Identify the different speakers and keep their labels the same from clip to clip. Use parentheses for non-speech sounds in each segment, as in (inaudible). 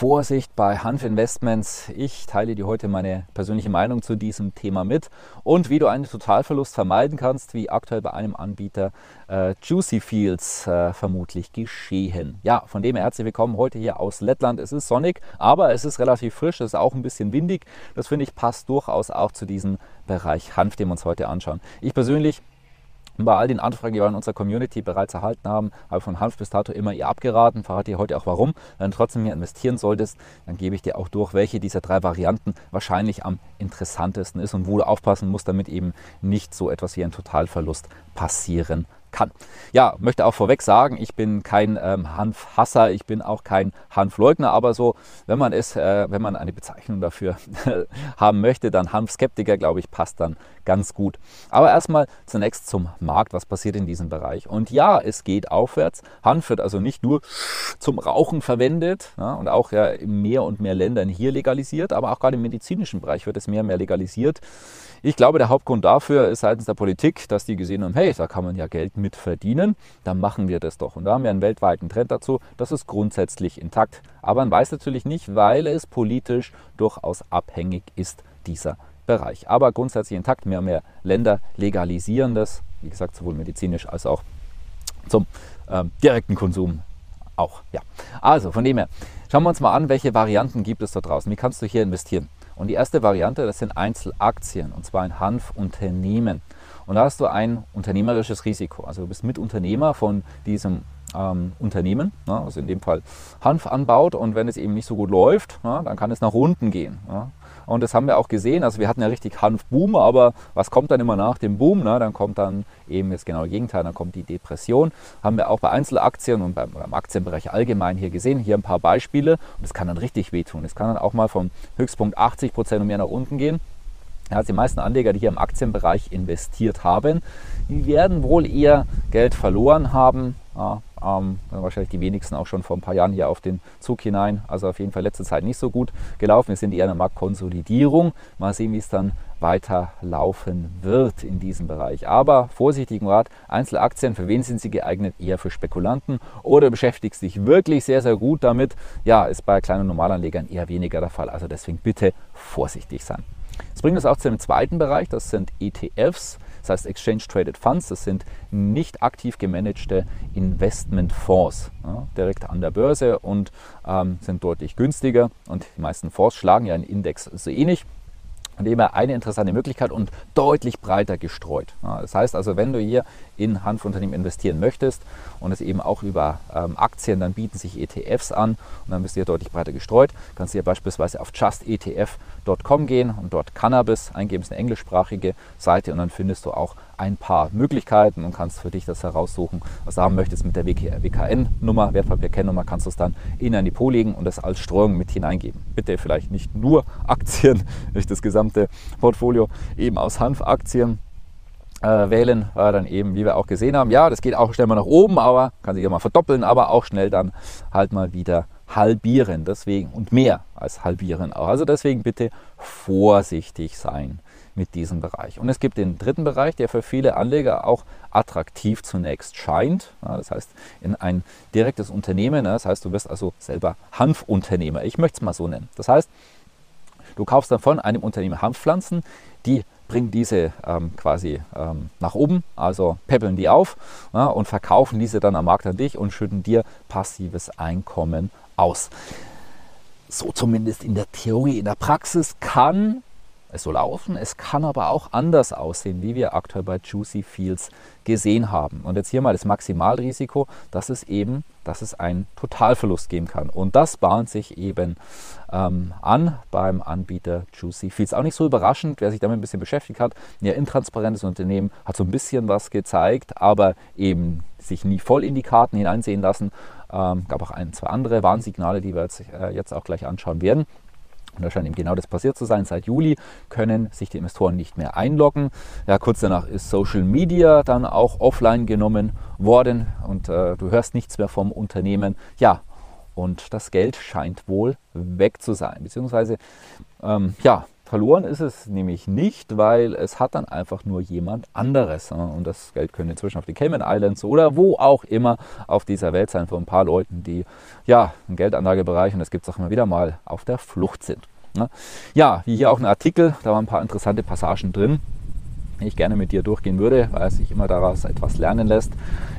Speaker 1: Vorsicht bei Hanf Investments. Ich teile dir heute meine persönliche Meinung zu diesem Thema mit und wie du einen Totalverlust vermeiden kannst, wie aktuell bei einem Anbieter äh, Juicy Fields äh, vermutlich geschehen. Ja, von dem her herzlich willkommen heute hier aus Lettland. Es ist sonnig, aber es ist relativ frisch, es ist auch ein bisschen windig. Das finde ich passt durchaus auch zu diesem Bereich Hanf, den wir uns heute anschauen. Ich persönlich bei all den Anfragen, die wir in unserer Community bereits erhalten haben, habe ich von Hanf bis dato immer ihr abgeraten. Verrate dir heute auch warum. Wenn du trotzdem hier investieren solltest, dann gebe ich dir auch durch, welche dieser drei Varianten wahrscheinlich am interessantesten ist und wo du aufpassen musst, damit eben nicht so etwas wie ein Totalverlust passieren kann. Ja, möchte auch vorweg sagen, ich bin kein ähm, Hanfhasser, ich bin auch kein Hanfleugner, aber so, wenn man es, äh, wenn man eine Bezeichnung dafür (laughs) haben möchte, dann Hanfskeptiker, glaube ich, passt dann ganz gut. Aber erstmal zunächst zum Markt, was passiert in diesem Bereich? Und ja, es geht aufwärts. Hanf wird also nicht nur zum Rauchen verwendet ja, und auch ja, in mehr und mehr Ländern hier legalisiert, aber auch gerade im medizinischen Bereich wird es mehr und mehr legalisiert. Ich glaube, der Hauptgrund dafür ist seitens der Politik, dass die gesehen haben, hey, da kann man ja Geld mit verdienen, dann machen wir das doch. Und da haben wir einen weltweiten Trend dazu, das ist grundsätzlich intakt. Aber man weiß natürlich nicht, weil es politisch durchaus abhängig ist, dieser Bereich. Aber grundsätzlich intakt, mehr und mehr Länder legalisieren das, wie gesagt, sowohl medizinisch als auch zum ähm, direkten Konsum auch. Ja. Also von dem her, schauen wir uns mal an, welche Varianten gibt es da draußen. Wie kannst du hier investieren? Und die erste Variante, das sind Einzelaktien, und zwar ein Hanfunternehmen. Und da hast du ein unternehmerisches Risiko. Also du bist Mitunternehmer von diesem ähm, Unternehmen, ne, also in dem Fall Hanf anbaut und wenn es eben nicht so gut läuft, ne, dann kann es nach unten gehen. Ne. Und das haben wir auch gesehen. Also wir hatten ja richtig Hanfboom, aber was kommt dann immer nach dem Boom? Ne? Dann kommt dann eben genau das Gegenteil, dann kommt die Depression. Haben wir auch bei Einzelaktien und beim, beim Aktienbereich allgemein hier gesehen. Hier ein paar Beispiele. Und es kann dann richtig wehtun. Es kann dann auch mal vom Höchstpunkt 80 Prozent und mehr nach unten gehen. Ja, die meisten Anleger, die hier im Aktienbereich investiert haben, die werden wohl eher Geld verloren haben. Ja, ähm, wahrscheinlich die wenigsten auch schon vor ein paar Jahren hier auf den Zug hinein. Also auf jeden Fall letzte Zeit nicht so gut gelaufen. Wir sind eher in der Marktkonsolidierung. Mal sehen, wie es dann weiter laufen wird in diesem Bereich. Aber vorsichtigen Rat, Einzelaktien, für wen sind sie geeignet? Eher für Spekulanten oder beschäftigst dich wirklich sehr, sehr gut damit? Ja, ist bei kleinen Normalanlegern eher weniger der Fall. Also deswegen bitte vorsichtig sein. Das bringt uns auch zu dem zweiten Bereich, das sind ETFs. Das heißt Exchange Traded Funds, das sind nicht aktiv gemanagte Investmentfonds ja, direkt an der Börse und ähm, sind deutlich günstiger. Und die meisten Fonds schlagen ja einen Index so ähnlich. Von dem eine interessante Möglichkeit und deutlich breiter gestreut. Das heißt also, wenn du hier in Hanfunternehmen investieren möchtest und es eben auch über ähm, Aktien, dann bieten sich ETFs an und dann bist du hier deutlich breiter gestreut. Kannst du hier beispielsweise auf justetf.com gehen und dort Cannabis eingeben, ist eine englischsprachige Seite und dann findest du auch ein paar Möglichkeiten und kannst für dich das heraussuchen, was du haben möchtest mit der WKN-Nummer, Wertpapierkennnummer, kannst du es dann in ein Depot legen und das als Streuung mit hineingeben. Bitte vielleicht nicht nur (laughs) Aktien, nicht das gesamte Portfolio eben aus Hanfaktien äh, wählen, äh, dann eben, wie wir auch gesehen haben, ja, das geht auch schnell mal nach oben, aber kann sich mal verdoppeln, aber auch schnell dann halt mal wieder halbieren, deswegen und mehr als halbieren auch. Also deswegen bitte vorsichtig sein mit diesem Bereich. Und es gibt den dritten Bereich, der für viele Anleger auch attraktiv zunächst scheint. Das heißt, in ein direktes Unternehmen, das heißt, du wirst also selber Hanfunternehmer. Ich möchte es mal so nennen. Das heißt, du kaufst dann von einem Unternehmen Hanfpflanzen, die bringen diese ähm, quasi ähm, nach oben, also peppeln die auf ja, und verkaufen diese dann am Markt an dich und schütten dir passives Einkommen aus. So zumindest in der Theorie. In der Praxis kann so laufen, es kann aber auch anders aussehen, wie wir aktuell bei Juicy Fields gesehen haben. Und jetzt hier mal das Maximalrisiko, dass es eben, dass es einen Totalverlust geben kann. Und das bahnt sich eben ähm, an beim Anbieter Juicy Fields. Auch nicht so überraschend, wer sich damit ein bisschen beschäftigt hat. Ja, intransparentes Unternehmen hat so ein bisschen was gezeigt, aber eben sich nie voll in die Karten hineinsehen lassen. Ähm, gab auch ein, zwei andere Warnsignale, die wir jetzt, äh, jetzt auch gleich anschauen werden. Und da scheint eben genau das passiert zu sein. Seit Juli können sich die Investoren nicht mehr einloggen. Ja, kurz danach ist Social Media dann auch offline genommen worden und äh, du hörst nichts mehr vom Unternehmen. Ja, und das Geld scheint wohl weg zu sein. Beziehungsweise, ähm, ja, verloren ist es nämlich nicht, weil es hat dann einfach nur jemand anderes. Und das Geld könnte inzwischen auf die Cayman Islands oder wo auch immer auf dieser Welt sein von ein paar Leuten, die ja im Geldanlagebereich, und das gibt es auch immer wieder mal, auf der Flucht sind. Ja, wie hier auch ein Artikel, da waren ein paar interessante Passagen drin ich gerne mit dir durchgehen würde, weil sich immer daraus etwas lernen lässt.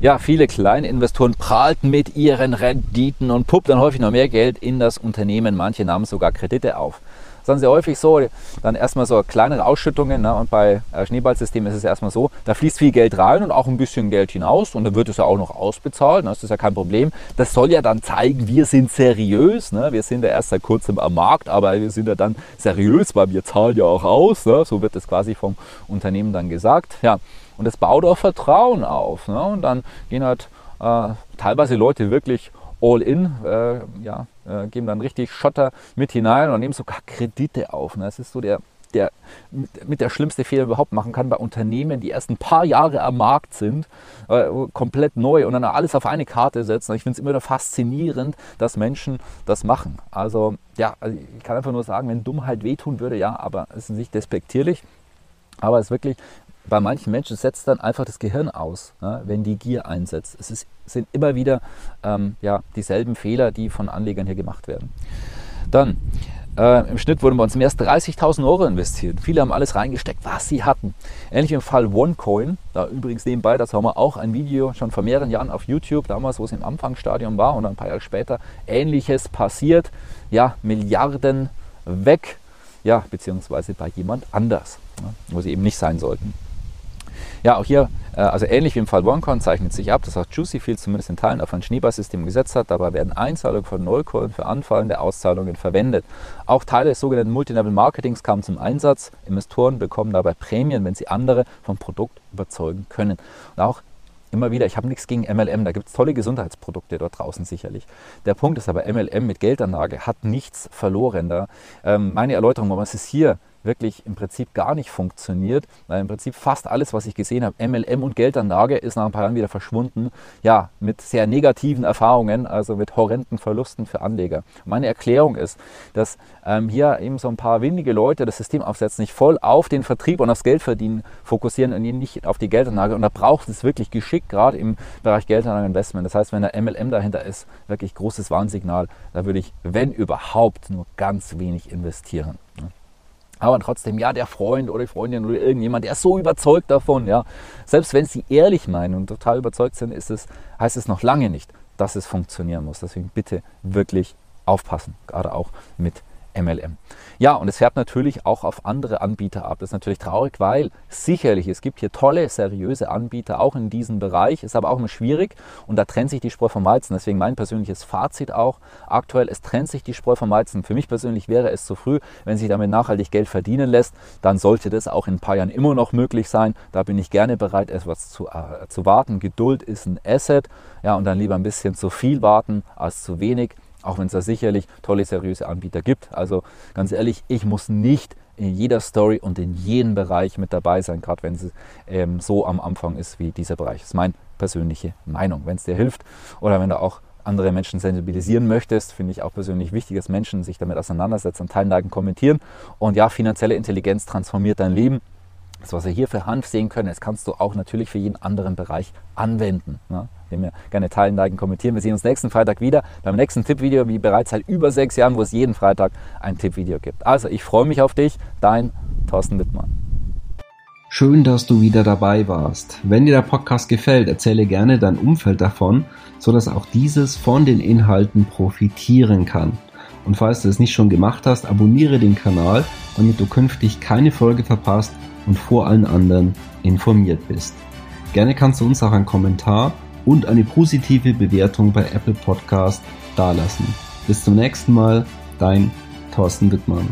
Speaker 1: Ja, viele kleine Investoren prahlten mit ihren Renditen und puppten häufig noch mehr Geld in das Unternehmen. Manche nahmen sogar Kredite auf dann sehr häufig so, dann erstmal so kleinere Ausschüttungen. Ne? Und bei äh, Schneeballsystemen ist es erstmal so, da fließt viel Geld rein und auch ein bisschen Geld hinaus und dann wird es ja auch noch ausbezahlt. Ne? Das ist ja kein Problem. Das soll ja dann zeigen, wir sind seriös. Ne? Wir sind ja erst seit kurzem am Markt, aber wir sind ja dann seriös, weil wir zahlen ja auch aus. Ne? So wird es quasi vom Unternehmen dann gesagt. Ja. Und das baut auch Vertrauen auf. Ne? Und dann gehen halt äh, teilweise Leute wirklich all in, äh, ja, äh, geben dann richtig Schotter mit hinein und nehmen sogar Kredite auf. Ne? Das ist so der, der mit der schlimmste Fehler überhaupt machen kann bei Unternehmen, die erst ein paar Jahre am Markt sind, äh, komplett neu und dann alles auf eine Karte setzen. Ich finde es immer wieder faszinierend, dass Menschen das machen. Also ja, also ich kann einfach nur sagen, wenn Dummheit wehtun würde, ja, aber es ist nicht despektierlich. Aber es ist wirklich, bei manchen Menschen setzt dann einfach das Gehirn aus, ja, wenn die Gier einsetzt. Es ist, sind immer wieder ähm, ja, dieselben Fehler, die von Anlegern hier gemacht werden. Dann, äh, im Schnitt wurden bei uns mehr als 30.000 Euro investiert. Viele haben alles reingesteckt, was sie hatten. Ähnlich im Fall OneCoin, da übrigens nebenbei, dazu haben wir auch ein Video schon vor mehreren Jahren auf YouTube, damals, wo es im Anfangsstadium war und ein paar Jahre später Ähnliches passiert. Ja, Milliarden weg, ja, beziehungsweise bei jemand anders, ja, wo sie eben nicht sein sollten. Ja, auch hier, äh, also ähnlich wie im Fall OneCoin zeichnet sich ab, dass auch Juicyfield zumindest in Teilen auf ein Schneeballsystem gesetzt hat. Dabei werden Einzahlungen von Nullcoin für anfallende Auszahlungen verwendet. Auch Teile des sogenannten Multilevel Marketings kamen zum Einsatz. Investoren bekommen dabei Prämien, wenn sie andere vom Produkt überzeugen können. Und auch immer wieder, ich habe nichts gegen MLM, da gibt es tolle Gesundheitsprodukte dort draußen sicherlich. Der Punkt ist aber, MLM mit Geldanlage hat nichts verloren. Da, ähm, meine Erläuterung, was ist hier wirklich im Prinzip gar nicht funktioniert, weil im Prinzip fast alles, was ich gesehen habe, MLM und Geldanlage, ist nach ein paar Jahren wieder verschwunden. Ja, mit sehr negativen Erfahrungen, also mit horrenden Verlusten für Anleger. Meine Erklärung ist, dass ähm, hier eben so ein paar wenige Leute das System aufsetzen, nicht voll auf den Vertrieb und aufs Geldverdienen fokussieren und nicht auf die Geldanlage. Und da braucht es wirklich Geschick, gerade im Bereich Geldanlage Investment. Das heißt, wenn der MLM dahinter ist, wirklich großes Warnsignal, da würde ich, wenn überhaupt, nur ganz wenig investieren. Aber trotzdem, ja, der Freund oder die Freundin oder irgendjemand, der ist so überzeugt davon, ja. Selbst wenn sie ehrlich meinen und total überzeugt sind, ist es, heißt es noch lange nicht, dass es funktionieren muss. Deswegen bitte wirklich aufpassen, gerade auch mit MLM. Ja, und es färbt natürlich auch auf andere Anbieter ab. Das ist natürlich traurig, weil sicherlich, es gibt hier tolle, seriöse Anbieter auch in diesem Bereich, ist aber auch immer schwierig und da trennt sich die Spreu vom Weizen. Deswegen mein persönliches Fazit auch aktuell, es trennt sich die Spreu vom Weizen. Für mich persönlich wäre es zu früh, wenn sich damit nachhaltig Geld verdienen lässt, dann sollte das auch in ein paar Jahren immer noch möglich sein. Da bin ich gerne bereit, etwas zu, äh, zu warten. Geduld ist ein Asset. Ja, und dann lieber ein bisschen zu viel warten als zu wenig. Auch wenn es da sicherlich tolle, seriöse Anbieter gibt. Also ganz ehrlich, ich muss nicht in jeder Story und in jedem Bereich mit dabei sein, gerade wenn es ähm, so am Anfang ist wie dieser Bereich. Das ist meine persönliche Meinung. Wenn es dir hilft oder wenn du auch andere Menschen sensibilisieren möchtest, finde ich auch persönlich wichtig, dass Menschen sich damit auseinandersetzen, teilen, liken, kommentieren. Und ja, finanzielle Intelligenz transformiert dein Leben. Das, was wir hier für Hanf sehen können, das kannst du auch natürlich für jeden anderen Bereich anwenden. Ne? Dem mir gerne teilen, liken, kommentieren. Wir sehen uns nächsten Freitag wieder beim nächsten Tippvideo, wie bereits seit über sechs Jahren, wo es jeden Freitag ein Tippvideo gibt. Also, ich freue mich auf dich. Dein Thorsten Wittmann.
Speaker 2: Schön, dass du wieder dabei warst. Wenn dir der Podcast gefällt, erzähle gerne dein Umfeld davon, sodass auch dieses von den Inhalten profitieren kann. Und falls du es nicht schon gemacht hast, abonniere den Kanal, damit du künftig keine Folge verpasst und vor allen anderen informiert bist. Gerne kannst du uns auch einen Kommentar und eine positive Bewertung bei Apple Podcast dalassen. Bis zum nächsten Mal, dein Thorsten Wittmann.